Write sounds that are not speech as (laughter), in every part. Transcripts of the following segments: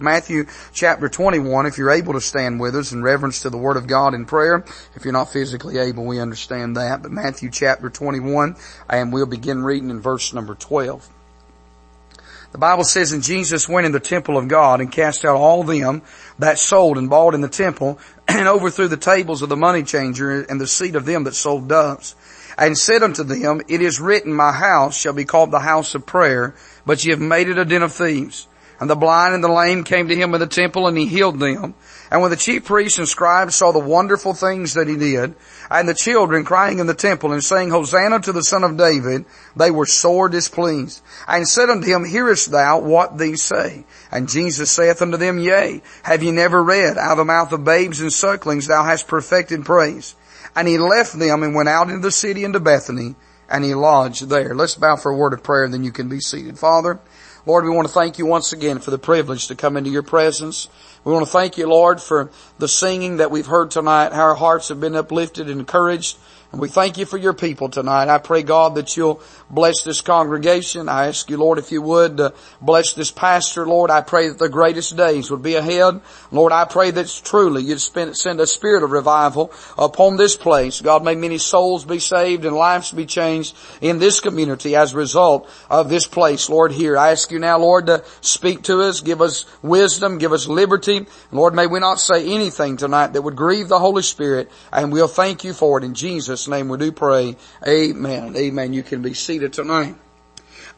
Matthew chapter 21, if you're able to stand with us in reverence to the Word of God in prayer. If you're not physically able, we understand that. But Matthew chapter 21, and we'll begin reading in verse number 12. The Bible says, And Jesus went in the temple of God and cast out all them that sold and bought in the temple (clears throat) and overthrew the tables of the money changer and the seat of them that sold doves. And said unto them, It is written, My house shall be called the house of prayer, but ye have made it a den of thieves. And the blind and the lame came to him in the temple and he healed them. And when the chief priests and scribes saw the wonderful things that he did, and the children crying in the temple and saying, Hosanna to the son of David, they were sore displeased. And said unto him, Hearest thou what these say? And Jesus saith unto them, Yea, have ye never read, out of the mouth of babes and sucklings thou hast perfected praise? And he left them and went out into the city into Bethany, and he lodged there. Let's bow for a word of prayer, and then you can be seated. Father, Lord, we want to thank you once again for the privilege to come into your presence. We want to thank you, Lord, for the singing that we've heard tonight, how our hearts have been uplifted and encouraged. We thank you for your people tonight. I pray, God, that you'll bless this congregation. I ask you, Lord, if you would uh, bless this pastor, Lord. I pray that the greatest days would be ahead. Lord, I pray that truly you'd spend, send a spirit of revival upon this place. God, may many souls be saved and lives be changed in this community as a result of this place, Lord, here. I ask you now, Lord, to speak to us, give us wisdom, give us liberty. Lord, may we not say anything tonight that would grieve the Holy Spirit, and we'll thank you for it in Jesus' name we do pray. Amen. Amen. You can be seated tonight.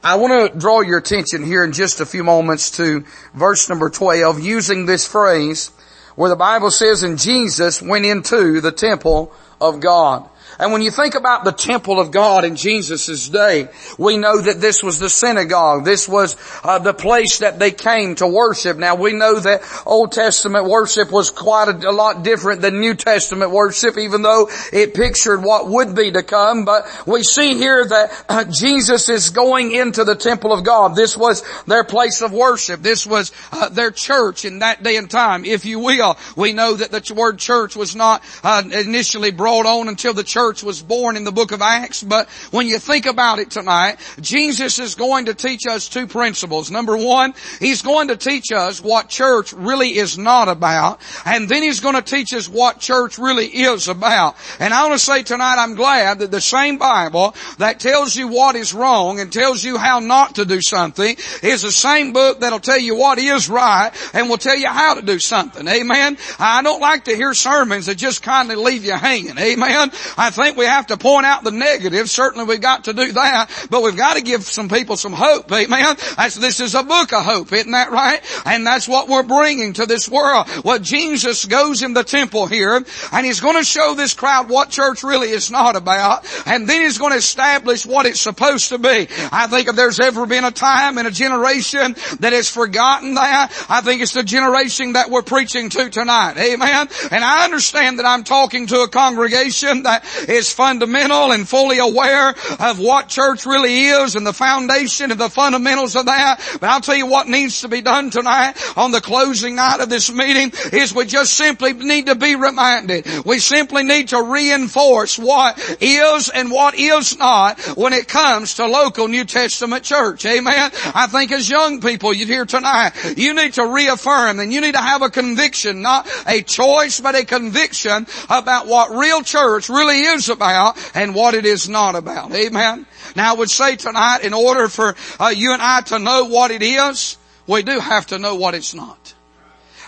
I want to draw your attention here in just a few moments to verse number 12 using this phrase where the Bible says, and Jesus went into the temple of God. And when you think about the temple of God in Jesus' day, we know that this was the synagogue. This was uh, the place that they came to worship. Now we know that Old Testament worship was quite a, a lot different than New Testament worship, even though it pictured what would be to come. But we see here that uh, Jesus is going into the temple of God. This was their place of worship. This was uh, their church in that day and time, if you will. We know that the word church was not uh, initially brought on until the church church was born in the book of Acts, but when you think about it tonight, Jesus is going to teach us two principles. Number one, He's going to teach us what church really is not about, and then He's going to teach us what church really is about. And I want to say tonight, I'm glad that the same Bible that tells you what is wrong and tells you how not to do something is the same book that'll tell you what is right and will tell you how to do something. Amen. I don't like to hear sermons that just kind of leave you hanging. Amen. I think we have to point out the negative. Certainly we've got to do that, but we've got to give some people some hope. Amen. That's, this is a book of hope, isn't that right? And that's what we're bringing to this world. Well, Jesus goes in the temple here and he's going to show this crowd what church really is not about and then he's going to establish what it's supposed to be. I think if there's ever been a time in a generation that has forgotten that, I think it's the generation that we're preaching to tonight. Amen. And I understand that I'm talking to a congregation that is fundamental and fully aware of what church really is and the foundation and the fundamentals of that. But I'll tell you what needs to be done tonight on the closing night of this meeting is we just simply need to be reminded. We simply need to reinforce what is and what is not when it comes to local New Testament church. Amen. I think as young people you hear tonight, you need to reaffirm and you need to have a conviction, not a choice, but a conviction about what real church really is is about and what it is not about. Amen. Now I would say tonight, in order for uh, you and I to know what it is, we do have to know what it's not.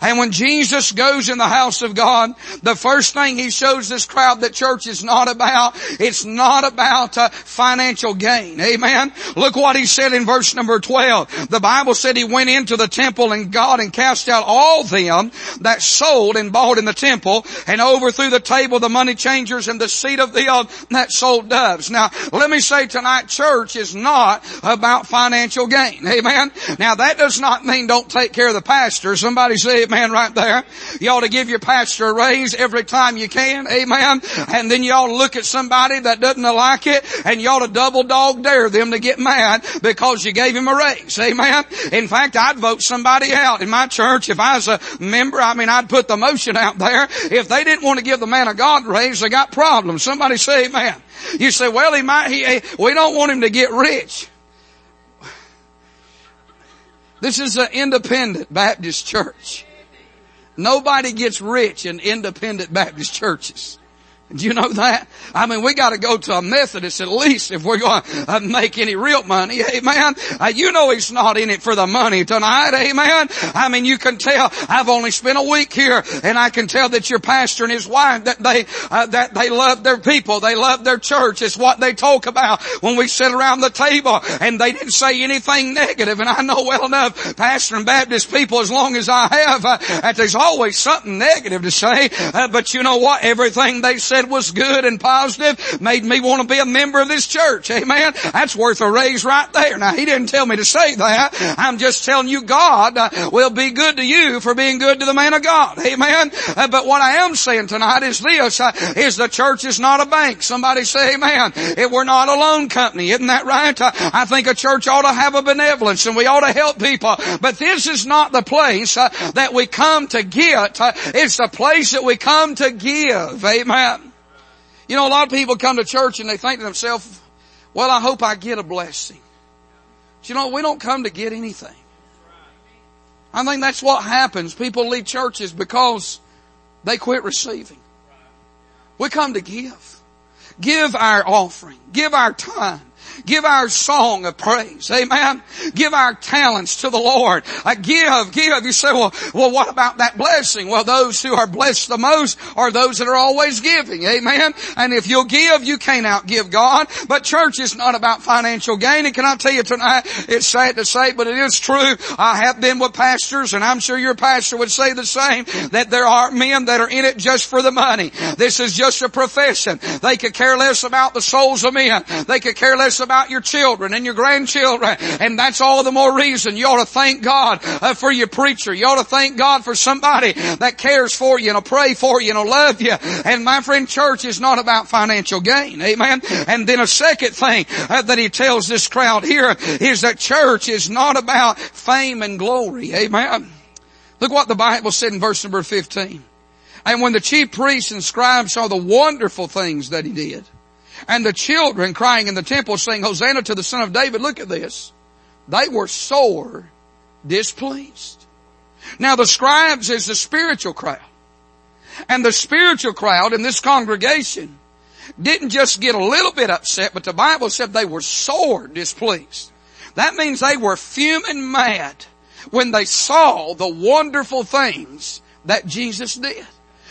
And when Jesus goes in the house of God, the first thing he shows this crowd that church is not about, it's not about uh, financial gain. Amen. Look what he said in verse number 12. The Bible said he went into the temple and God and cast out all them that sold and bought in the temple and overthrew the table the money changers and the seat of the that sold doves. Now, let me say tonight, church is not about financial gain. Amen. Now that does not mean don't take care of the pastor. Somebody say Amen right there. You ought to give your pastor a raise every time you can. Amen. And then you ought to look at somebody that doesn't like it and you ought to double dog dare them to get mad because you gave him a raise. Amen. In fact, I'd vote somebody out in my church if I was a member. I mean, I'd put the motion out there. If they didn't want to give the man of God raise, they got problems. Somebody say amen. You say, well, he might, he, eh, we don't want him to get rich. This is an independent Baptist church. Nobody gets rich in independent Baptist churches. Do you know that? I mean, we got to go to a Methodist at least if we're going to uh, make any real money. Amen. Uh, you know he's not in it for the money tonight. Amen. I mean, you can tell. I've only spent a week here, and I can tell that your pastor and his wife that they uh, that they love their people. They love their church. It's what they talk about when we sit around the table, and they didn't say anything negative. And I know well enough, pastor and Baptist people, as long as I have, uh, that there's always something negative to say. Uh, but you know what? Everything they say was good and positive made me want to be a member of this church. Amen. That's worth a raise right there. Now he didn't tell me to say that. I'm just telling you God uh, will be good to you for being good to the man of God. Amen. Uh, but what I am saying tonight is this, uh, is the church is not a bank. Somebody say amen. It, we're not a loan company. Isn't that right? I think a church ought to have a benevolence and we ought to help people. But this is not the place that we come to get. It's the place that we come to give. Amen. You know, a lot of people come to church and they think to themselves, well, I hope I get a blessing. But you know, we don't come to get anything. I think that's what happens. People leave churches because they quit receiving. We come to give. Give our offering. Give our time. Give our song of praise. Amen. Give our talents to the Lord. Uh, give, give. You say, well, well, what about that blessing? Well, those who are blessed the most are those that are always giving. Amen. And if you'll give, you can't outgive God. But church is not about financial gain. And can I tell you tonight, it's sad to say, but it is true. I have been with pastors and I'm sure your pastor would say the same, that there are men that are in it just for the money. This is just a profession. They could care less about the souls of men. They could care less about about your children and your grandchildren. And that's all the more reason you ought to thank God uh, for your preacher. You ought to thank God for somebody that cares for you and will pray for you and will love you. And my friend, church is not about financial gain. Amen. And then a second thing uh, that he tells this crowd here is that church is not about fame and glory. Amen. Look what the Bible said in verse number 15. And when the chief priests and scribes saw the wonderful things that he did, and the children crying in the temple saying, Hosanna to the son of David. Look at this. They were sore displeased. Now the scribes is the spiritual crowd. And the spiritual crowd in this congregation didn't just get a little bit upset, but the Bible said they were sore displeased. That means they were fuming mad when they saw the wonderful things that Jesus did.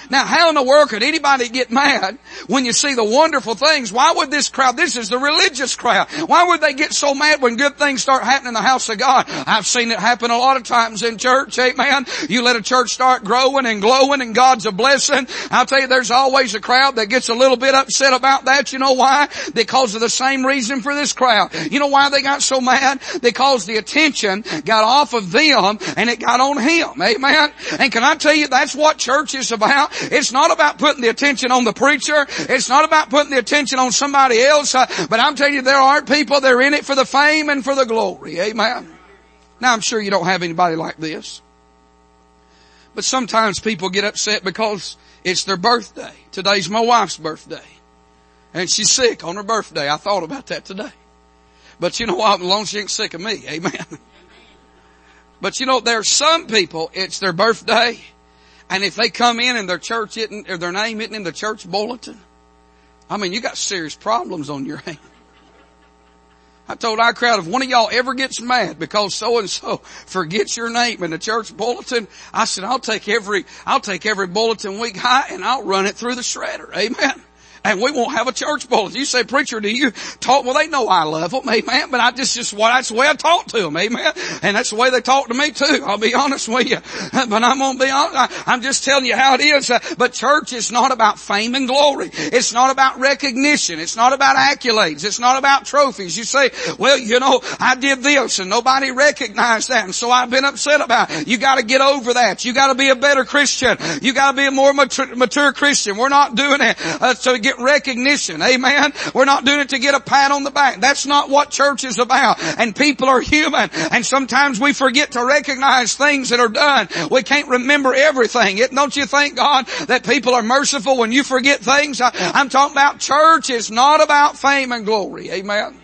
Now how in the world could anybody get mad when you see the wonderful things? Why would this crowd, this is the religious crowd, why would they get so mad when good things start happening in the house of God? I've seen it happen a lot of times in church, amen. You let a church start growing and glowing and God's a blessing. I'll tell you there's always a crowd that gets a little bit upset about that. You know why? Because of the same reason for this crowd. You know why they got so mad? Because the attention got off of them and it got on him. Amen. And can I tell you that's what church is about? It's not about putting the attention on the preacher. It's not about putting the attention on somebody else. Uh, but I'm telling you, there are people that are in it for the fame and for the glory. Amen. Now I'm sure you don't have anybody like this. But sometimes people get upset because it's their birthday. Today's my wife's birthday. And she's sick on her birthday. I thought about that today. But you know what? As long as she ain't sick of me. Amen. (laughs) But you know, there are some people, it's their birthday and if they come in and their church isn't, or their name isn't in the church bulletin, I mean, you got serious problems on your (laughs) hands. I told our crowd, if one of y'all ever gets mad because so and so forgets your name in the church bulletin, I said, I'll take every, I'll take every bulletin we got and I'll run it through the shredder. Amen and we won't have a church bulletin. You say, preacher, do you talk? Well, they know I love them, amen. But I just, just what that's the way I talk to them, amen. And that's the way they talk to me too. I'll be honest with you, (laughs) but I'm gonna be honest. I'm just telling you how it is. But church is not about fame and glory. It's not about recognition. It's not about accolades. It's not about trophies. You say, well, you know, I did this and nobody recognized that, and so I've been upset about it. You got to get over that. You got to be a better Christian. You got to be a more mature, mature Christian. We're not doing it uh, to get recognition. Amen. We're not doing it to get a pat on the back. That's not what church is about. And people are human. And sometimes we forget to recognize things that are done. We can't remember everything. It, don't you thank God that people are merciful when you forget things? I, I'm talking about church is not about fame and glory. Amen.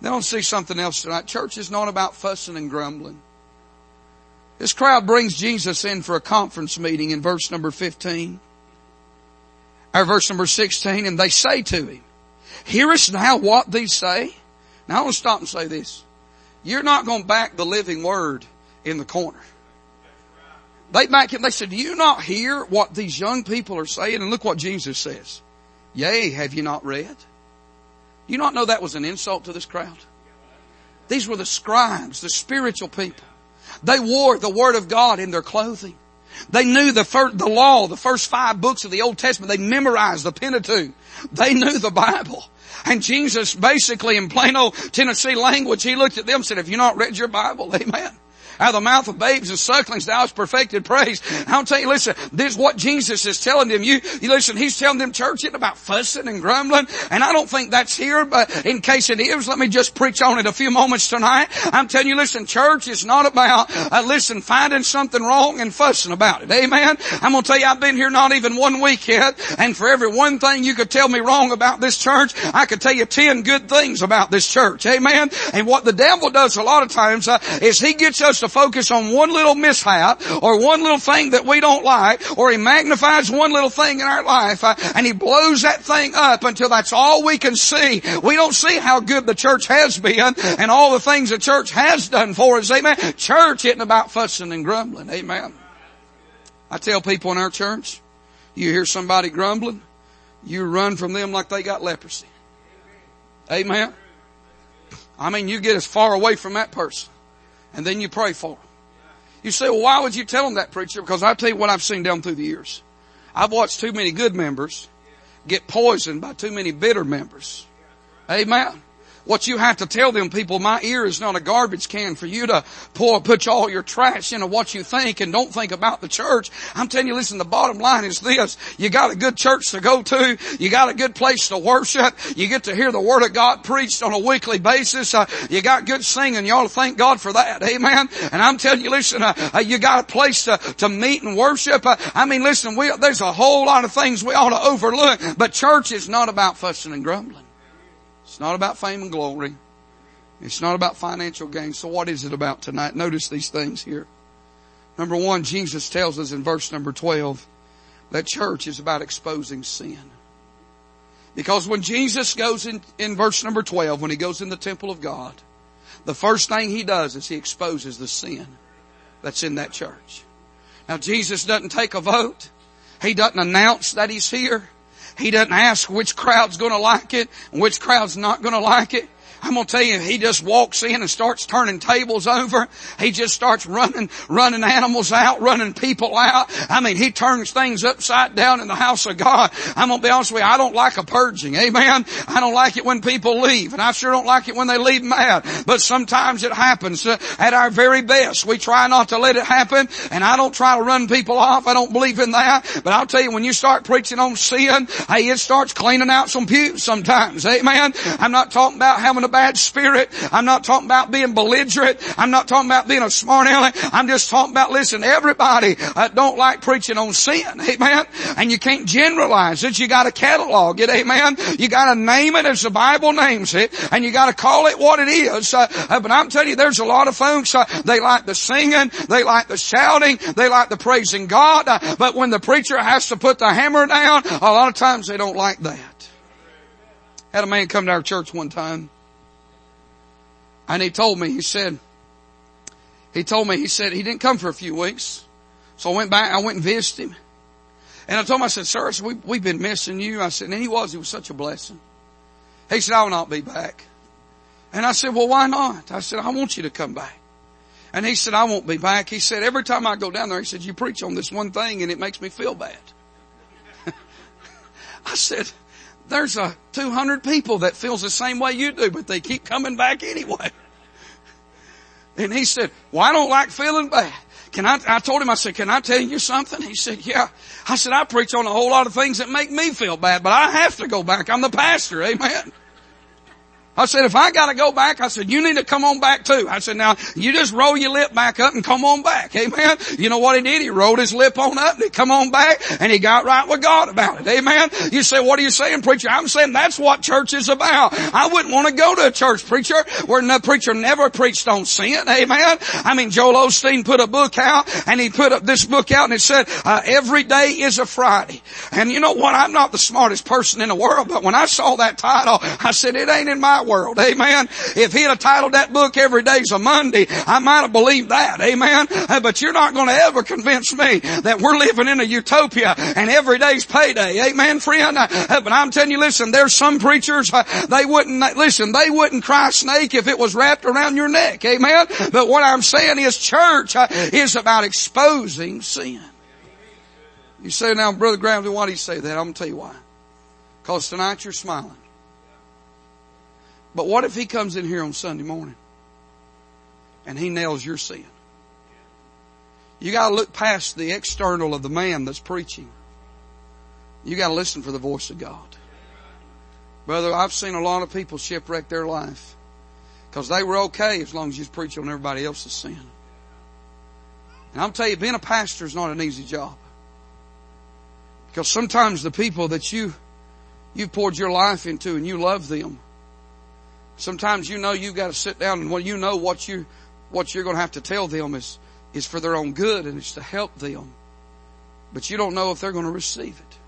They don't see something else tonight. Church is not about fussing and grumbling. This crowd brings Jesus in for a conference meeting in verse number 15. Or verse number 16, and they say to him, Hearest thou what these say? Now I want to stop and say this. You're not going to back the living word in the corner. They back him, they said, do you not hear what these young people are saying? And look what Jesus says. Yea, have you not read? Do you not know that was an insult to this crowd? These were the scribes, the spiritual people. They wore the Word of God in their clothing. They knew the first, the law, the first five books of the Old Testament. They memorized the Pentateuch. They knew the Bible. And Jesus basically in plain old Tennessee language, He looked at them and said, have you not read your Bible? (laughs) Amen. Out of the mouth of babes and sucklings, thou hast perfected praise. I'll tell you, listen, this is what Jesus is telling them. You, you listen, He's telling them church it about fussing and grumbling. And I don't think that's here, but in case it is, let me just preach on it a few moments tonight. I'm telling you, listen, church is not about, uh, listen, finding something wrong and fussing about it. Amen. I'm gonna tell you, I've been here not even one week yet, and for every one thing you could tell me wrong about this church, I could tell you ten good things about this church. Amen. And what the devil does a lot of times uh, is he gets us to focus on one little mishap or one little thing that we don't like or he magnifies one little thing in our life uh, and he blows that thing up until that's all we can see. We don't see how good the church has been and all the things the church has done for us. Amen. Church isn't about fussing and grumbling. Amen. I tell people in our church, you hear somebody grumbling, you run from them like they got leprosy. Amen. I mean, you get as far away from that person and then you pray for them. You say, well, why would you tell them that, preacher? Because I'll tell you what I've seen down through the years. I've watched too many good members get poisoned by too many bitter members. Amen. What you have to tell them people, my ear is not a garbage can for you to pour, put all your trash into what you think and don't think about the church. I'm telling you, listen, the bottom line is this. You got a good church to go to. You got a good place to worship. You get to hear the Word of God preached on a weekly basis. Uh, you got good singing. You ought to thank God for that. Amen. And I'm telling you, listen, uh, uh, you got a place to, to meet and worship. Uh, I mean, listen, we, there's a whole lot of things we ought to overlook, but church is not about fussing and grumbling. Not about fame and glory. It's not about financial gain. So what is it about tonight? Notice these things here. Number one, Jesus tells us in verse number 12 that church is about exposing sin. Because when Jesus goes in, in verse number 12, when he goes in the temple of God, the first thing he does is he exposes the sin that's in that church. Now Jesus doesn't take a vote. He doesn't announce that he's here. He doesn't ask which crowd's gonna like it and which crowd's not gonna like it. I'm gonna tell you, he just walks in and starts turning tables over. He just starts running, running animals out, running people out. I mean, he turns things upside down in the house of God. I'm gonna be honest with you, I don't like a purging. Amen. I don't like it when people leave, and I sure don't like it when they leave mad. But sometimes it happens. Uh, at our very best, we try not to let it happen, and I don't try to run people off. I don't believe in that. But I'll tell you, when you start preaching on sin, hey, it starts cleaning out some pews sometimes. Amen. I'm not talking about having a bad spirit. I'm not talking about being belligerent. I'm not talking about being a smart aleck. I'm just talking about, listen, everybody uh, don't like preaching on sin. Amen. And you can't generalize it. You gotta catalog it. Amen. You gotta name it as the Bible names it. And you gotta call it what it is. Uh, uh, but I'm telling you, there's a lot of folks, uh, they like the singing, they like the shouting, they like the praising God. Uh, but when the preacher has to put the hammer down, a lot of times they don't like that. Had a man come to our church one time. And he told me, he said, he told me, he said, he didn't come for a few weeks. So I went back, I went and visited him. And I told him, I said, sir, we, we've been missing you. I said, and he was, he was such a blessing. He said, I will not be back. And I said, well, why not? I said, I want you to come back. And he said, I won't be back. He said, every time I go down there, he said, you preach on this one thing and it makes me feel bad. (laughs) I said, there's a 200 people that feels the same way you do, but they keep coming back anyway. And he said, well, I don't like feeling bad. Can I, I told him, I said, can I tell you something? He said, yeah. I said, I preach on a whole lot of things that make me feel bad, but I have to go back. I'm the pastor. Amen. I said, if I gotta go back, I said, you need to come on back too. I said, now, you just roll your lip back up and come on back. Amen. You know what he did? He rolled his lip on up and he come on back and he got right with God about it. Amen. You say, what are you saying, preacher? I'm saying that's what church is about. I wouldn't want to go to a church preacher where no preacher never preached on sin. Amen. I mean, Joel Osteen put a book out and he put up this book out and it said, uh, every day is a Friday. And you know what? I'm not the smartest person in the world, but when I saw that title, I said, it ain't in my world. Amen. If he'd have titled that book Every Day's a Monday, I might have believed that. Amen. Uh, but you're not going to ever convince me that we're living in a utopia and every day's payday. Amen, friend. Uh, but I'm telling you, listen, there's some preachers, uh, they wouldn't, listen, they wouldn't cry snake if it was wrapped around your neck. Amen. But what I'm saying is church is about exposing sin. You say now, Brother Graham, why do you say that? I'm going to tell you why. Because tonight you're smiling. But what if he comes in here on Sunday morning and he nails your sin? You gotta look past the external of the man that's preaching. You gotta listen for the voice of God. Brother, I've seen a lot of people shipwreck their life because they were okay as long as you preach on everybody else's sin. And I'll tell you, being a pastor is not an easy job. Because sometimes the people that you, you poured your life into and you love them, Sometimes you know you've got to sit down and when you know what you, what you're going to have to tell them is, is for their own good and it's to help them. But you don't know if they're going to receive it.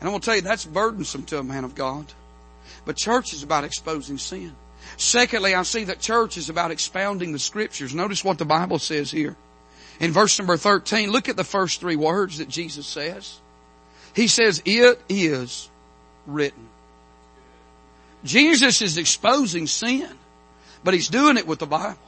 And I'm going to tell you that's burdensome to a man of God. But church is about exposing sin. Secondly, I see that church is about expounding the scriptures. Notice what the Bible says here. In verse number 13, look at the first three words that Jesus says. He says, it is written. Jesus is exposing sin, but He's doing it with the Bible.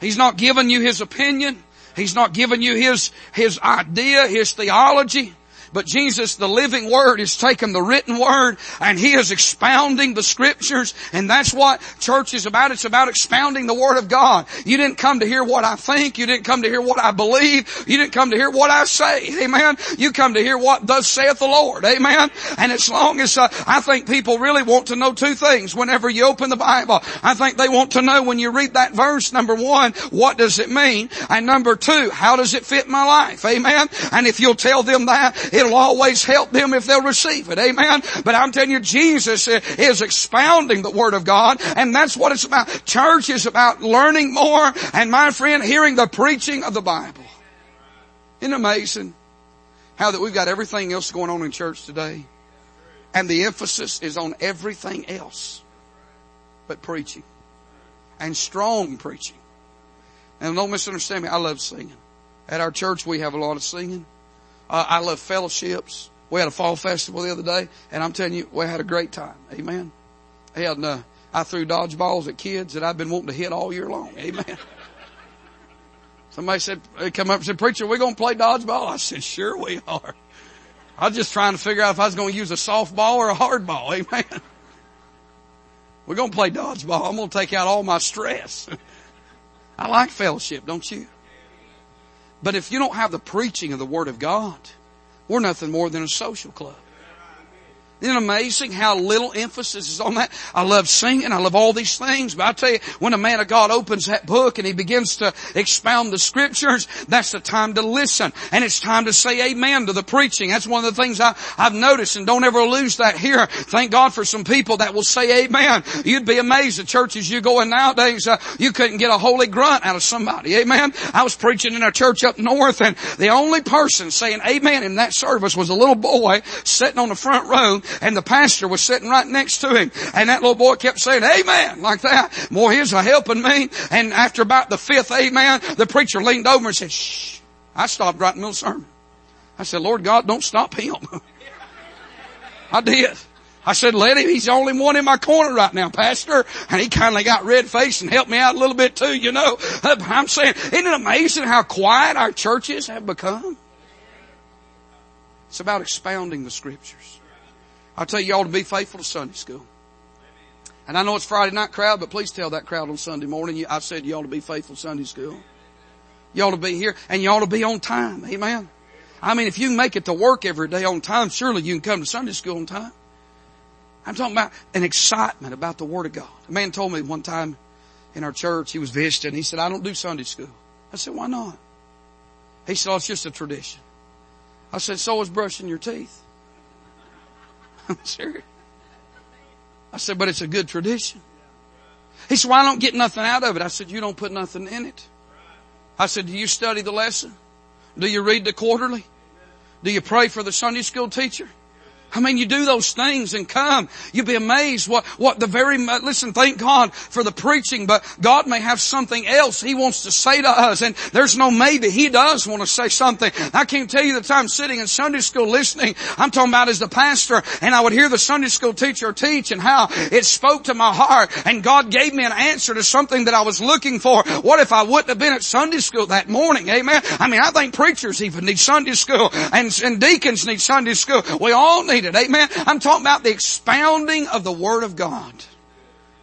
He's not giving you His opinion. He's not giving you His, His idea, His theology. But Jesus, the living Word, is taking the written Word and He is expounding the Scriptures and that's what church is about. It's about expounding the Word of God. You didn't come to hear what I think. You didn't come to hear what I believe. You didn't come to hear what I say. Amen. You come to hear what thus saith the Lord. Amen. And as long as uh, I think people really want to know two things whenever you open the Bible. I think they want to know when you read that verse, number one, what does it mean? And number two, how does it fit my life? Amen. And if you'll tell them that, It'll always help them if they'll receive it. Amen. But I'm telling you, Jesus is expounding the Word of God, and that's what it's about. Church is about learning more, and my friend, hearing the preaching of the Bible. Isn't amazing how that we've got everything else going on in church today? And the emphasis is on everything else but preaching. And strong preaching. And don't misunderstand me, I love singing. At our church we have a lot of singing. Uh, I love fellowships. We had a fall festival the other day, and I'm telling you, we had a great time. Amen. I threw dodgeballs at kids that I've been wanting to hit all year long. Amen. (laughs) Somebody said, come up and said, preacher, we're going to play dodgeball. I said, sure we are. I was just trying to figure out if I was going to use a softball or a hardball. Amen. We're going to play dodgeball. I'm going to take out all my stress. (laughs) I like fellowship, don't you? But if you don't have the preaching of the Word of God, we're nothing more than a social club. Isn't it amazing how little emphasis is on that? I love singing. I love all these things. But I tell you, when a man of God opens that book and he begins to expound the scriptures, that's the time to listen. And it's time to say amen to the preaching. That's one of the things I, have noticed and don't ever lose that here. Thank God for some people that will say amen. You'd be amazed at churches you go in nowadays, uh, you couldn't get a holy grunt out of somebody. Amen. I was preaching in a church up north and the only person saying amen in that service was a little boy sitting on the front row and the pastor was sitting right next to him. And that little boy kept saying, amen, like that. Boy, he's a helping me. And after about the fifth amen, the preacher leaned over and said, shh. I stopped right in the middle of the sermon. I said, Lord God, don't stop him. (laughs) I did. I said, let him, he's the only one in my corner right now, pastor. And he kindly got red faced and helped me out a little bit too, you know. I'm saying, isn't it amazing how quiet our churches have become? It's about expounding the scriptures. I tell you, all to be faithful to Sunday school. And I know it's Friday night crowd, but please tell that crowd on Sunday morning, I said you ought to be faithful to Sunday school. You ought to be here and you ought to be on time. Amen. I mean, if you make it to work every day on time, surely you can come to Sunday school on time. I'm talking about an excitement about the Word of God. A man told me one time in our church, he was visiting, he said, I don't do Sunday school. I said, why not? He said, oh, it's just a tradition. I said, so is brushing your teeth. (laughs) I'm serious. I said, but it's a good tradition. He said, well, I don't get nothing out of it. I said, you don't put nothing in it. I said, do you study the lesson? Do you read the quarterly? Do you pray for the Sunday school teacher? I mean, you do those things and come. You'd be amazed what, what the very, listen, thank God for the preaching, but God may have something else He wants to say to us and there's no maybe. He does want to say something. I can't tell you the time sitting in Sunday school listening. I'm talking about as the pastor and I would hear the Sunday school teacher teach and how it spoke to my heart and God gave me an answer to something that I was looking for. What if I wouldn't have been at Sunday school that morning? Amen. I mean, I think preachers even need Sunday school and, and deacons need Sunday school. We all need Amen. I'm talking about the expounding of the Word of God.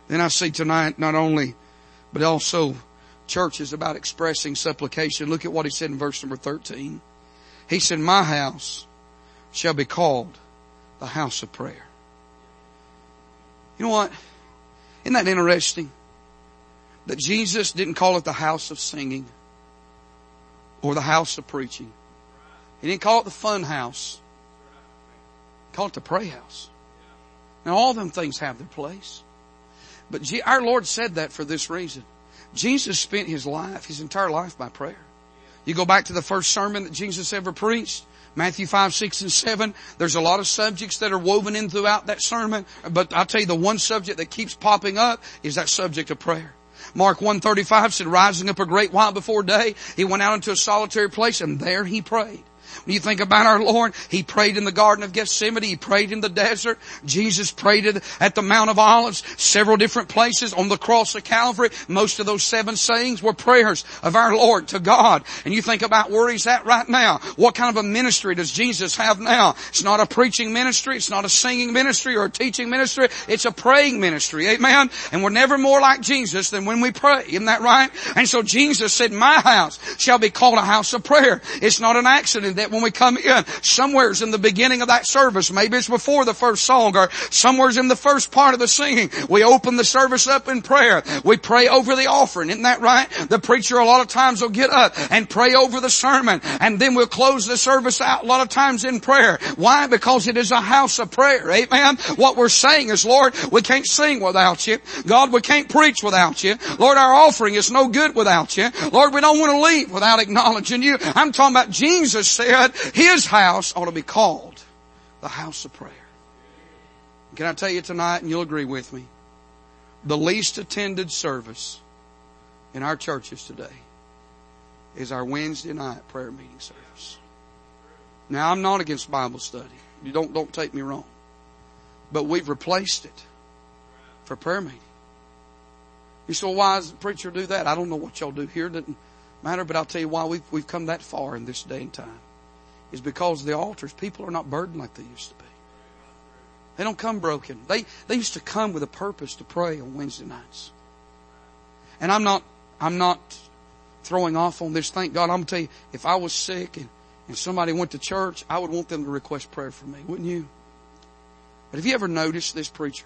Then I see tonight not only, but also church is about expressing supplication. Look at what he said in verse number 13. He said, my house shall be called the house of prayer. You know what? Isn't that interesting? That Jesus didn't call it the house of singing or the house of preaching. He didn't call it the fun house. Call it the pray house. Now all them things have their place. But our Lord said that for this reason. Jesus spent his life, his entire life by prayer. You go back to the first sermon that Jesus ever preached, Matthew 5, 6, and 7. There's a lot of subjects that are woven in throughout that sermon, but I'll tell you the one subject that keeps popping up is that subject of prayer. Mark 135 said, rising up a great while before day, he went out into a solitary place and there he prayed. When you think about our Lord, He prayed in the Garden of Gethsemane. He prayed in the desert. Jesus prayed at the Mount of Olives, several different places on the cross of Calvary. Most of those seven sayings were prayers of our Lord to God. And you think about where He's at right now. What kind of a ministry does Jesus have now? It's not a preaching ministry. It's not a singing ministry or a teaching ministry. It's a praying ministry. Amen. And we're never more like Jesus than when we pray. Isn't that right? And so Jesus said, my house shall be called a house of prayer. It's not an accident that when we come in, somewhere's in the beginning of that service, maybe it's before the first song or somewhere's in the first part of the singing, we open the service up in prayer. We pray over the offering. Isn't that right? The preacher a lot of times will get up and pray over the sermon and then we'll close the service out a lot of times in prayer. Why? Because it is a house of prayer. Amen. What we're saying is, Lord, we can't sing without you. God, we can't preach without you. Lord, our offering is no good without you. Lord, we don't want to leave without acknowledging you. I'm talking about Jesus said, his house ought to be called the house of prayer. Can I tell you tonight, and you'll agree with me, the least attended service in our churches today is our Wednesday night prayer meeting service. Now I'm not against Bible study. You don't, don't take me wrong. But we've replaced it for prayer meeting. You say, well, why does the preacher do that? I don't know what y'all do here. It doesn't matter, but I'll tell you why we've, we've come that far in this day and time is because the altars, people are not burdened like they used to be. They don't come broken. They, they used to come with a purpose to pray on Wednesday nights. And I'm not, I'm not throwing off on this. Thank God. I'm going to tell you, if I was sick and, and somebody went to church, I would want them to request prayer for me, wouldn't you? But have you ever noticed this preacher?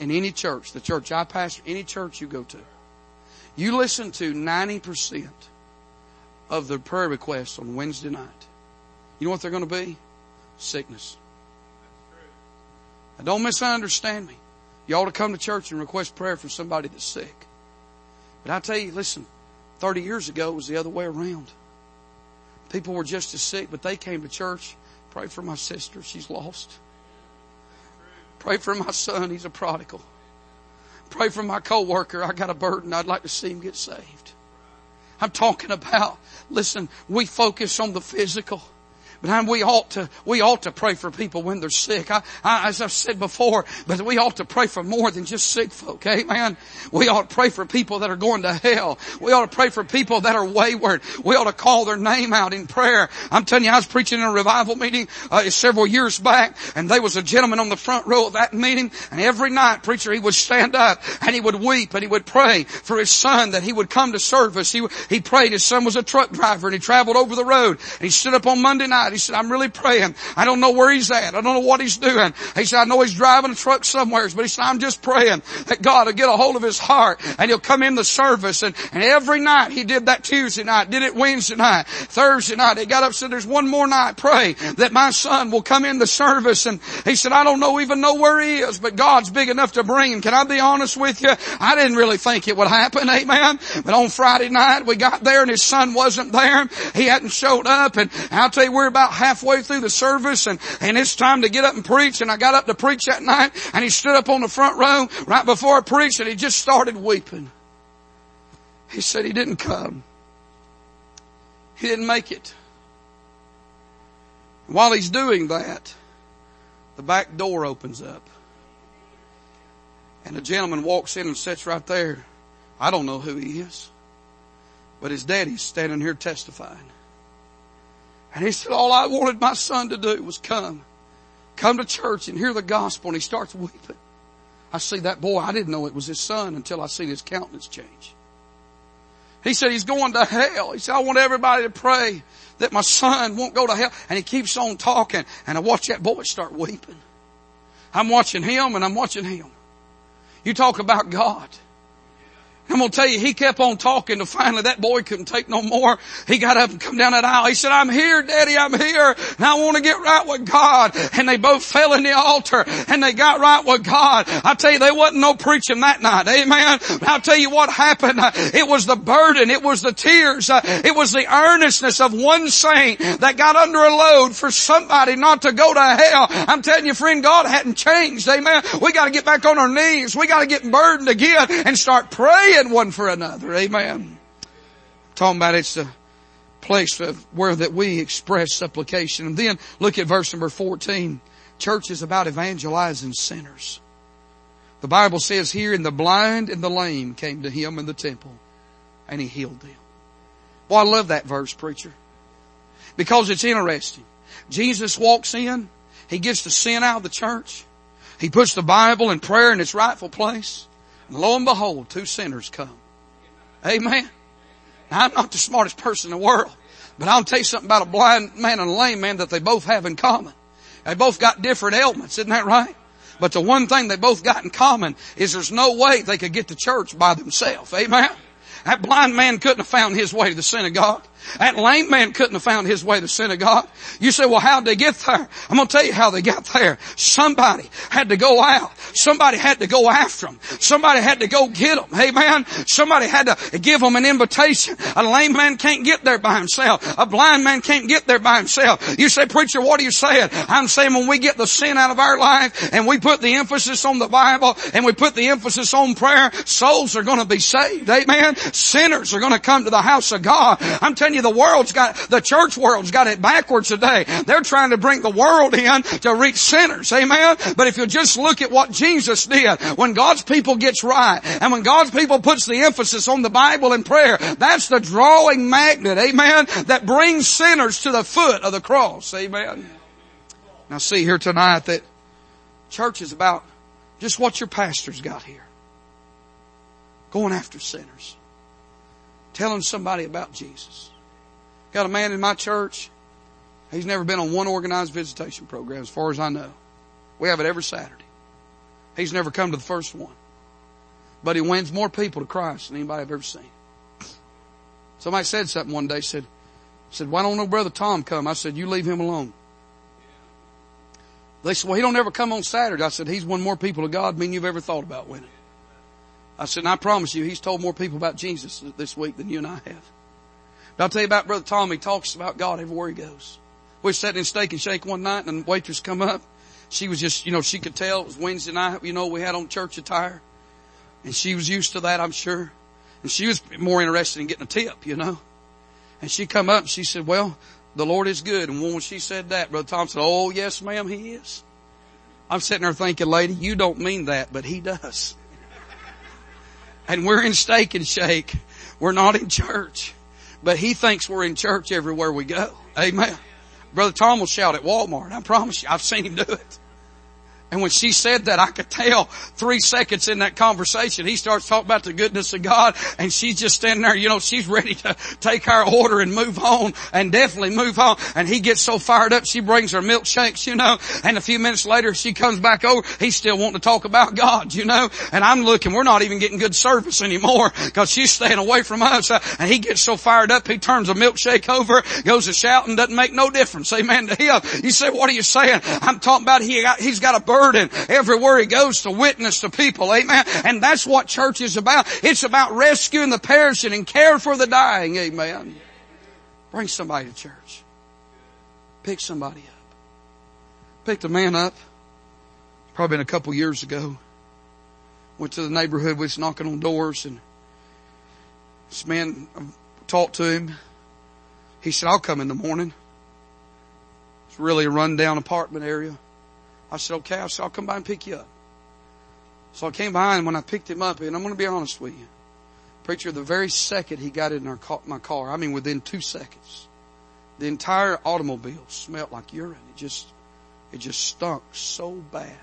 In any church, the church I pastor, any church you go to, you listen to 90% of the prayer requests on Wednesday night. You know what they're going to be? Sickness. Now don't misunderstand me. You ought to come to church and request prayer for somebody that's sick. But I tell you, listen, 30 years ago it was the other way around. People were just as sick, but they came to church. Pray for my sister, she's lost. Pray for my son, he's a prodigal. Pray for my coworker, I got a burden, I'd like to see him get saved. I'm talking about, listen, we focus on the physical. But we ought to, we ought to pray for people when they're sick. I, I, as I've said before, but we ought to pray for more than just sick folk. Amen. We ought to pray for people that are going to hell. We ought to pray for people that are wayward. We ought to call their name out in prayer. I'm telling you, I was preaching in a revival meeting uh, several years back, and there was a gentleman on the front row of that meeting, and every night, preacher, he would stand up and he would weep and he would pray for his son that he would come to service. He he prayed. His son was a truck driver and he traveled over the road. And he stood up on Monday night night. He said, I'm really praying. I don't know where he's at. I don't know what he's doing. He said, I know he's driving a truck somewhere, but he said, I'm just praying that God will get a hold of his heart and he'll come in the service. And, and every night he did that Tuesday night, did it Wednesday night, Thursday night. He got up and said, there's one more night. Pray that my son will come in the service. And he said, I don't know, even know where he is, but God's big enough to bring him. Can I be honest with you? I didn't really think it would happen. (laughs) Amen. But on Friday night, we got there and his son wasn't there. He hadn't showed up. And I'll tell you, we're about halfway through the service and, and it's time to get up and preach. And I got up to preach that night and he stood up on the front row right before I preached and he just started weeping. He said he didn't come. He didn't make it. While he's doing that, the back door opens up. And a gentleman walks in and sits right there. I don't know who he is. But his daddy's standing here testifying. And he said, all I wanted my son to do was come. Come to church and hear the gospel. And he starts weeping. I see that boy. I didn't know it was his son until I seen his countenance change. He said he's going to hell. He said, I want everybody to pray that my son won't go to hell. And he keeps on talking. And I watch that boy start weeping. I'm watching him and I'm watching him. You talk about God. I'm gonna tell you, he kept on talking to finally that boy couldn't take no more. He got up and come down that aisle. He said, I'm here, daddy, I'm here, and I want to get right with God. And they both fell in the altar and they got right with God. I tell you, there wasn't no preaching that night. Amen. I'll tell you what happened. It was the burden. It was the tears. Uh, it was the earnestness of one saint that got under a load for somebody not to go to hell. I'm telling you, friend, God hadn't changed. Amen. We got to get back on our knees. We got to get burdened again and start praying praying one for another. Amen. Talking about it's the place where that we express supplication. And then look at verse number 14. Church is about evangelizing sinners. The Bible says here, and the blind and the lame came to him in the temple and he healed them. Boy, I love that verse, preacher. Because it's interesting. Jesus walks in, he gets the sin out of the church, he puts the Bible and prayer in its rightful place, and lo and behold, two sinners come. Amen. Now, I'm not the smartest person in the world, but I'll tell you something about a blind man and a lame man that they both have in common. They both got different ailments, isn't that right? But the one thing they both got in common is there's no way they could get to church by themselves. Amen. That blind man couldn't have found his way to the synagogue. That lame man couldn't have found his way to synagogue. You say, well, how'd they get there? I'm going to tell you how they got there. Somebody had to go out. Somebody had to go after them. Somebody had to go get them. Man, somebody had to give them an invitation. A lame man can't get there by himself. A blind man can't get there by himself. You say, preacher, what are you saying? I'm saying when we get the sin out of our life and we put the emphasis on the Bible and we put the emphasis on prayer, souls are going to be saved. Amen. Sinners are going to come to the house of God. I'm telling the world's got, the church world's got it backwards today. They're trying to bring the world in to reach sinners. Amen. But if you just look at what Jesus did, when God's people gets right, and when God's people puts the emphasis on the Bible and prayer, that's the drawing magnet. Amen. That brings sinners to the foot of the cross. Amen. Now see here tonight that church is about just what your pastor's got here. Going after sinners. Telling somebody about Jesus. Got a man in my church. He's never been on one organized visitation program as far as I know. We have it every Saturday. He's never come to the first one. But he wins more people to Christ than anybody I've ever seen. Somebody said something one day, said, said, why don't no brother Tom come? I said, you leave him alone. They said, well, he don't ever come on Saturday. I said, he's won more people to God than you've ever thought about winning. I said, and I promise you, he's told more people about Jesus this week than you and I have. I'll tell you about Brother Tom. He talks about God everywhere he goes. We were sitting in Steak and Shake one night and the waitress come up. She was just, you know, she could tell it was Wednesday night, you know, we had on church attire. And she was used to that, I'm sure. And she was more interested in getting a tip, you know. And she come up and she said, well, the Lord is good. And when she said that, Brother Tom said, oh yes ma'am, He is. I'm sitting there thinking, lady, you don't mean that, but He does. (laughs) and we're in Steak and Shake. We're not in church. But he thinks we're in church everywhere we go. Amen. Brother Tom will shout at Walmart. I promise you, I've seen him do it. And when she said that, I could tell three seconds in that conversation, he starts talking about the goodness of God and she's just standing there, you know, she's ready to take our order and move on and definitely move on. And he gets so fired up, she brings her milkshakes, you know, and a few minutes later she comes back over, he's still wanting to talk about God, you know, and I'm looking, we're not even getting good service anymore because she's staying away from us. And he gets so fired up, he turns a milkshake over, goes to shouting, doesn't make no difference. Amen to him. You say, what are you saying? I'm talking about he got, he's got a burden everywhere he goes to witness to people. Amen. And that's what church is about. It's about rescuing the perishing and care for the dying. Amen. Bring somebody to church. Pick somebody up. Picked a man up. Probably been a couple years ago. Went to the neighborhood, was knocking on doors and this man talked to him. He said, I'll come in the morning. It's really a rundown apartment area. I said, okay. I said, I'll come by and pick you up. So I came by and when I picked him up, and I'm going to be honest with you, preacher, the very second he got in our car, my car, I mean within two seconds, the entire automobile smelled like urine. It just, it just stunk so bad.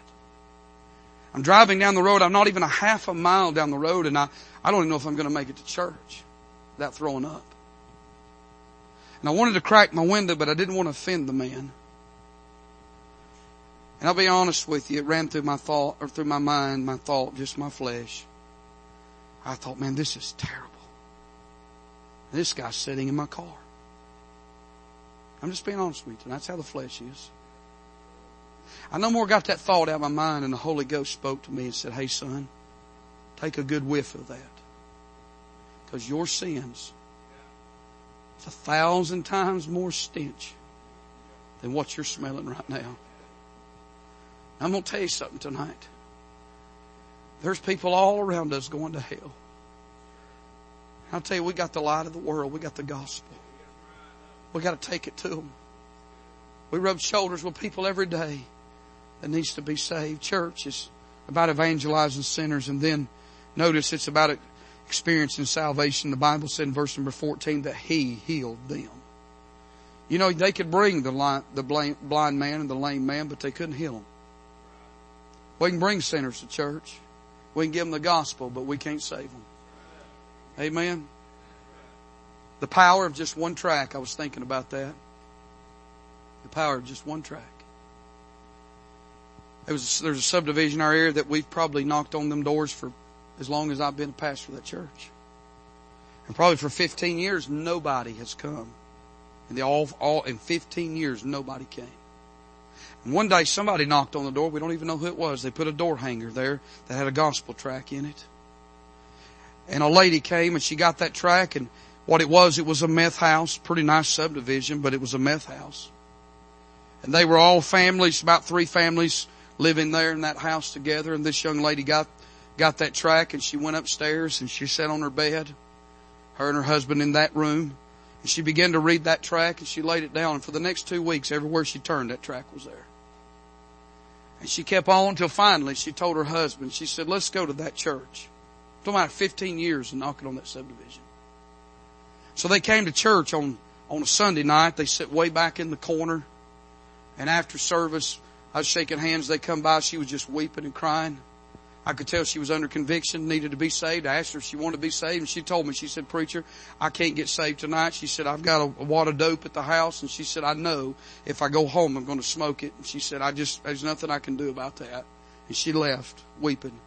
I'm driving down the road. I'm not even a half a mile down the road and I, I don't even know if I'm going to make it to church without throwing up. And I wanted to crack my window, but I didn't want to offend the man. And I'll be honest with you, it ran through my thought, or through my mind, my thought, just my flesh. I thought, man, this is terrible. This guy's sitting in my car. I'm just being honest with you. That's how the flesh is. I no more got that thought out of my mind and the Holy Ghost spoke to me and said, hey son, take a good whiff of that. Because your sins, it's a thousand times more stench than what you're smelling right now. I'm going to tell you something tonight. There's people all around us going to hell. I'll tell you, we got the light of the world. We got the gospel. We got to take it to them. We rub shoulders with people every day that needs to be saved. Church is about evangelizing sinners and then notice it's about experiencing salvation. The Bible said in verse number 14 that He healed them. You know, they could bring the, the blind man and the lame man, but they couldn't heal them. We can bring sinners to church. We can give them the gospel, but we can't save them. Amen. The power of just one tract. I was thinking about that. The power of just one tract. Was, there's a subdivision in our area that we've probably knocked on them doors for as long as I've been a pastor of that church. And probably for 15 years, nobody has come. And the all, all, in 15 years, nobody came. And one day somebody knocked on the door. We don't even know who it was. They put a door hanger there that had a gospel tract in it. And a lady came and she got that tract and what it was, it was a meth house. Pretty nice subdivision, but it was a meth house. And they were all families, about three families living there in that house together. And this young lady got, got that tract and she went upstairs and she sat on her bed. Her and her husband in that room. And she began to read that tract and she laid it down. And for the next two weeks, everywhere she turned, that tract was there. And she kept on until finally she told her husband, she said, let's go to that church. It's about 15 years of knocking on that subdivision. So they came to church on, on a Sunday night. They sit way back in the corner. And after service, I was shaking hands. They come by. She was just weeping and crying. I could tell she was under conviction, needed to be saved. I asked her if she wanted to be saved and she told me, she said, preacher, I can't get saved tonight. She said, I've got a, a wad of dope at the house. And she said, I know if I go home, I'm going to smoke it. And she said, I just, there's nothing I can do about that. And she left weeping.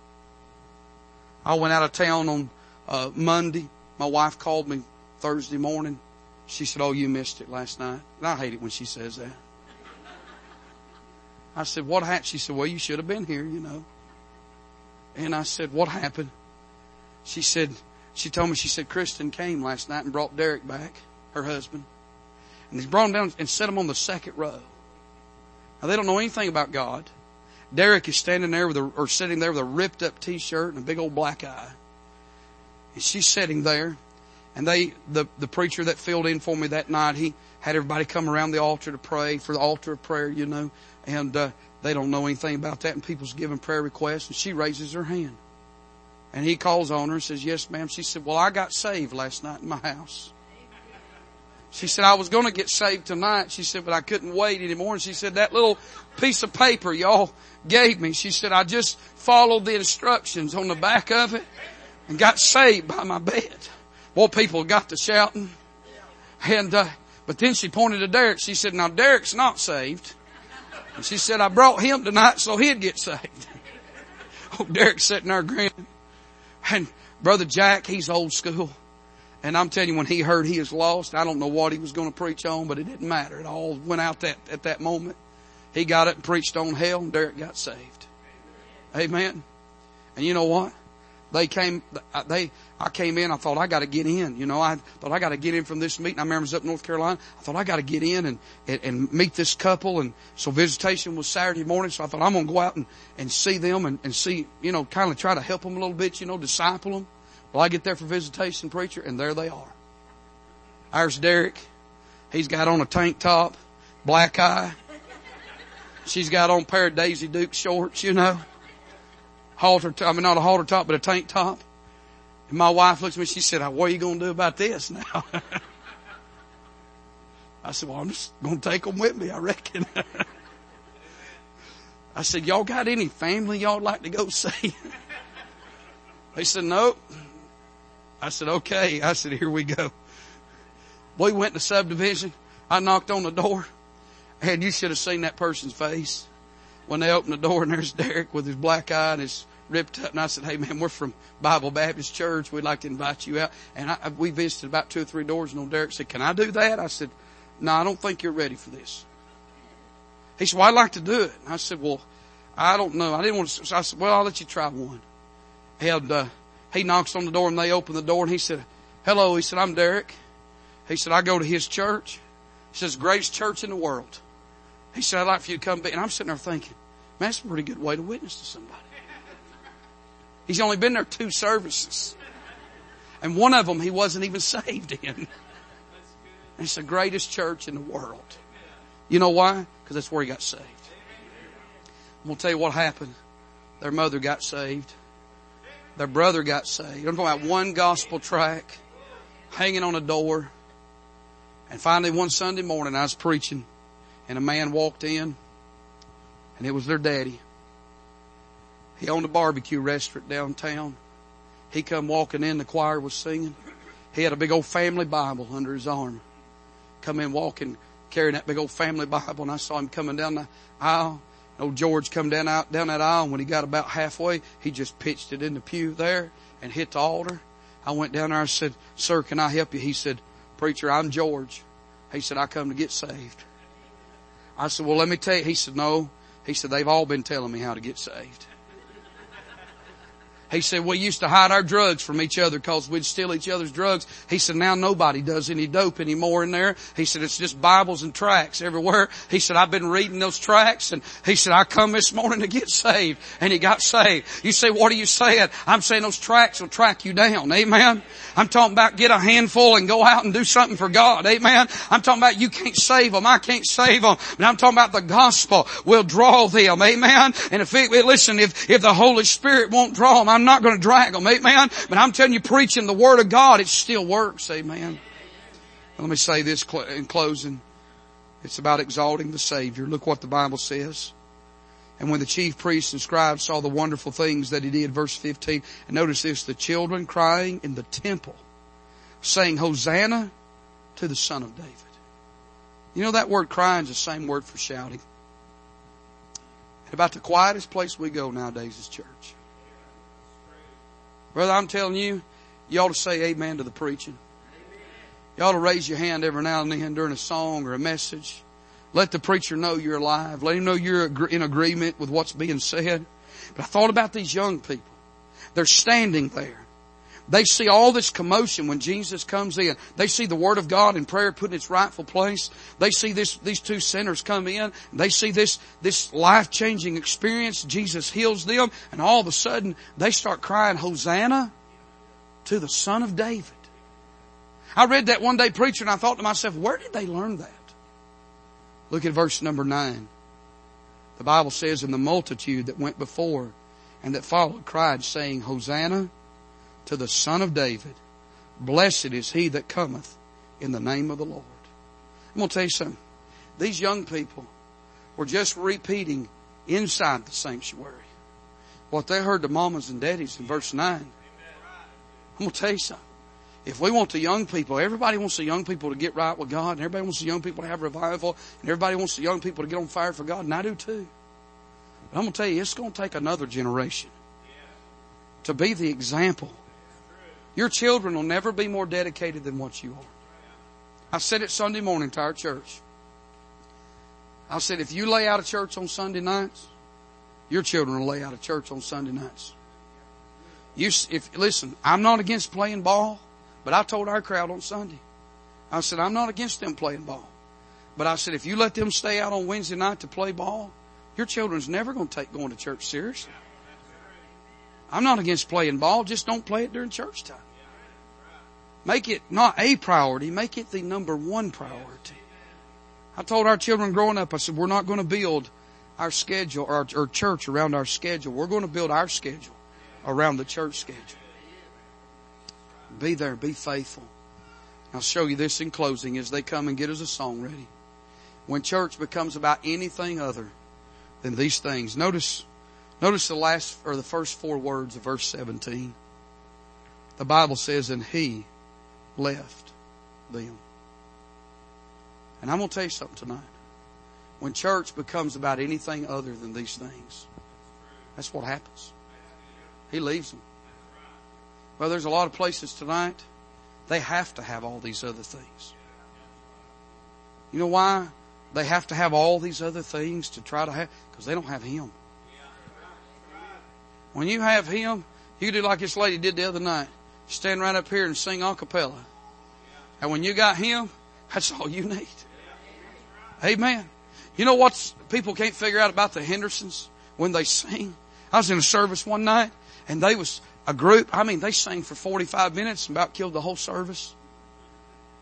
I went out of town on uh, Monday. My wife called me Thursday morning. She said, oh, you missed it last night. And I hate it when she says that. I said, what happened? She said, well, you should have been here, you know. And I said, what happened? She said, she told me, she said, Kristen came last night and brought Derek back, her husband. And he brought him down and set him on the second row. Now they don't know anything about God. Derek is standing there with a, or sitting there with a ripped up t-shirt and a big old black eye. And she's sitting there. And they, the, the preacher that filled in for me that night, he had everybody come around the altar to pray for the altar of prayer, you know. And, uh, they don't know anything about that and people's giving prayer requests and she raises her hand. And he calls on her and says, yes ma'am. She said, well I got saved last night in my house. She said, I was going to get saved tonight. She said, but I couldn't wait anymore. And she said, that little piece of paper y'all gave me, she said, I just followed the instructions on the back of it and got saved by my bed. Well, people got to shouting. And, uh, but then she pointed to Derek. She said, now Derek's not saved. And she said, I brought him tonight so he'd get saved. (laughs) oh, Derek's sitting there grinning. And brother Jack, he's old school. And I'm telling you, when he heard he is lost, I don't know what he was going to preach on, but it didn't matter. It all went out that, at that moment. He got up and preached on hell and Derek got saved. Amen. And you know what? They came, uh, they, I came in, I thought I gotta get in, you know, I thought I gotta get in from this meeting. I remember it was up North Carolina. I thought I gotta get in and, and, and meet this couple and so visitation was Saturday morning, so I thought I'm gonna go out and, and see them and, and see, you know, kind of try to help them a little bit, you know, disciple them. Well, I get there for visitation preacher and there they are. There's Derek. He's got on a tank top, black eye. She's got on pair of Daisy Duke shorts, you know. Halter, I mean not a halter top, but a tank top. And my wife looks at me, she said, what are you going to do about this now? (laughs) I said, well, I'm just going to take them with me, I reckon. (laughs) I said, y'all got any family y'all like to go (laughs) see? they said, nope. I said, okay. I said, here we go. We went to subdivision. I knocked on the door and you should have seen that person's face when they opened the door and there's Derek with his black eye and his ripped up. And I said, hey man, we're from Bible Baptist Church. We'd like to invite you out. And I, we visited about two or three doors and old Derek said, can I do that? I said, no, I don't think you're ready for this. He said, well, I'd like to do it. And I said, well, I don't know. I didn't want to. So I said, well, I'll let you try one. And, uh, he knocks on the door and they open the door and he said, hello. He said, I'm Derek. He said, I go to his church. He says, greatest church in the world. He said, I'd like for you to come be. And I'm sitting there thinking, man, that's a pretty good way to witness to somebody. He's only been there two services. And one of them he wasn't even (laughs) saved in. It's the greatest church in the world. You know why? Because that's where he got saved. I'm going to tell you what happened. Their mother got saved. Their brother got saved. I'm talking about one gospel tract hanging on a door. And finally one Sunday morning I was preaching and a man walked in and it was their daddy. He owned a barbecue restaurant downtown. He come walking in, the choir was singing. He had a big old family Bible under his arm. Come in walking, carrying that big old family Bible, and I saw him coming down the aisle. Old George come down out down that aisle, and when he got about halfway, he just pitched it in the pew there and hit the altar. I went down there and said, Sir, can I help you? He said, Preacher, I'm George. He said, I come to get saved. I said, well, let me tell you. He said, no. He said, they've all been telling me how to get saved. He said, we used to hide our drugs from each other because we'd steal each other's drugs. He said, now nobody does any dope anymore in there. He said, it's just Bibles and tracts everywhere. He said, I've been reading those tracts and he said, I come this morning to get saved and he got saved. You say, what are you saying? I'm saying those tracts will track you down. Amen. I'm talking about get a handful and go out and do something for God. Amen. I'm talking about you can't save them. I can't save them. But I'm talking about the gospel will draw them. Amen. And if it, listen, if, if the Holy Spirit won't draw them, I'm not going to drag them. Amen. But I'm telling you, preaching the Word of God, it still works. Amen. Let me say this in closing. It's about exalting the Savior. Look what the Bible says. And when the chief priests and scribes saw the wonderful things that he did, verse 15, and notice this, the children crying in the temple, saying, Hosanna to the Son of David. You know that word crying is the same word for shouting. And about the quietest place we go nowadays is church. Brother, I'm telling you, you ought to say amen to the preaching. You ought to raise your hand every now and then during a song or a message. Let the preacher know you're alive. Let him know you're in agreement with what's being said. But I thought about these young people. They're standing there. They see all this commotion when Jesus comes in. They see the Word of God in prayer put in its rightful place. They see this, these two sinners come in. They see this, this life-changing experience. Jesus heals them. And all of a sudden, they start crying, Hosanna to the Son of David. I read that one day preacher and I thought to myself, where did they learn that? Look at verse number nine. The Bible says, and the multitude that went before and that followed cried saying, Hosanna to the Son of David. Blessed is he that cometh in the name of the Lord. I'm going to tell you something. These young people were just repeating inside the sanctuary what they heard the mamas and daddies in verse 9. I'm going to tell you something. If we want the young people, everybody wants the young people to get right with God, and everybody wants the young people to have revival, and everybody wants the young people to get on fire for God, and I do too. But I'm going to tell you, it's going to take another generation to be the example. Your children will never be more dedicated than what you are. I said it Sunday morning to our church. I said, if you lay out of church on Sunday nights, your children will lay out of church on Sunday nights. You, if, listen, I'm not against playing ball. But I told our crowd on Sunday, I said, I'm not against them playing ball. But I said, if you let them stay out on Wednesday night to play ball, your children's never going to take going to church seriously. I'm not against playing ball, just don't play it during church time. Make it not a priority, make it the number one priority. I told our children growing up, I said, we're not going to build our schedule or, our, or church around our schedule. We're going to build our schedule around the church schedule. Be there. Be faithful. I'll show you this in closing as they come and get us a song ready. When church becomes about anything other than these things, notice, notice the last or the first four words of verse 17. The Bible says, and he left them. And I'm going to tell you something tonight. When church becomes about anything other than these things, that's what happens. He leaves them. Well, there's a lot of places tonight, they have to have all these other things. You know why? They have to have all these other things to try to have, because they don't have Him. When you have Him, you do like this lady did the other night. Stand right up here and sing a cappella. And when you got Him, that's all you need. Amen. You know what people can't figure out about the Hendersons when they sing? I was in a service one night and they was a group. I mean, they sang for 45 minutes and about killed the whole service.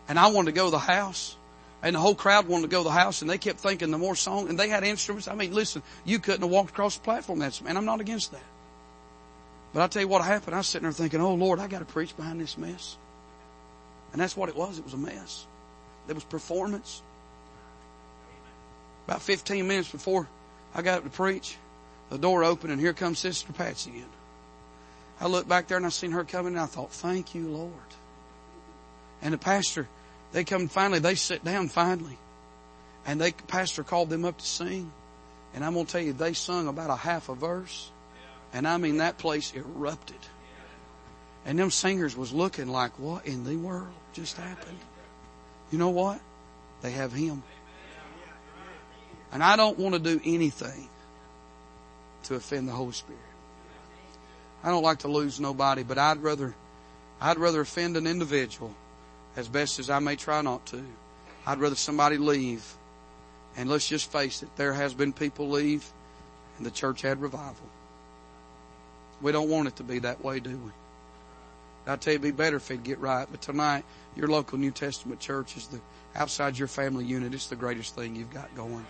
And I wanted to go to the house. And the whole crowd wanted to go to the house and they kept thinking the more song and they had instruments. I mean, listen, you couldn't have walked across the platform. That's, and I'm not against that. But I tell you what happened. I was sitting there thinking, oh Lord, I got to preach behind this mess. And that's what it was. It was a mess. There was performance. About 15 minutes before I got up to preach, the door opened and here comes Sister Patsy again. I looked back there and I seen her coming and I thought, thank you, Lord. And the pastor, they come finally, they sit down finally. And they, pastor called them up to sing. And I'm going to tell you, they sung about a half a verse. And I mean, that place erupted. And them singers was looking like, what in the world just happened? You know what? They have Him. And I don't want to do anything to offend the Holy Spirit. I don't like to lose nobody, but I'd rather, I'd rather offend an individual as best as I may try not to. I'd rather somebody leave. And let's just face it, there has been people leave and the church had revival. We don't want it to be that way, do we? I tell you, it'd be better if it'd get right. But tonight, your local New Testament church is the outside your family unit. It's the greatest thing you've got going.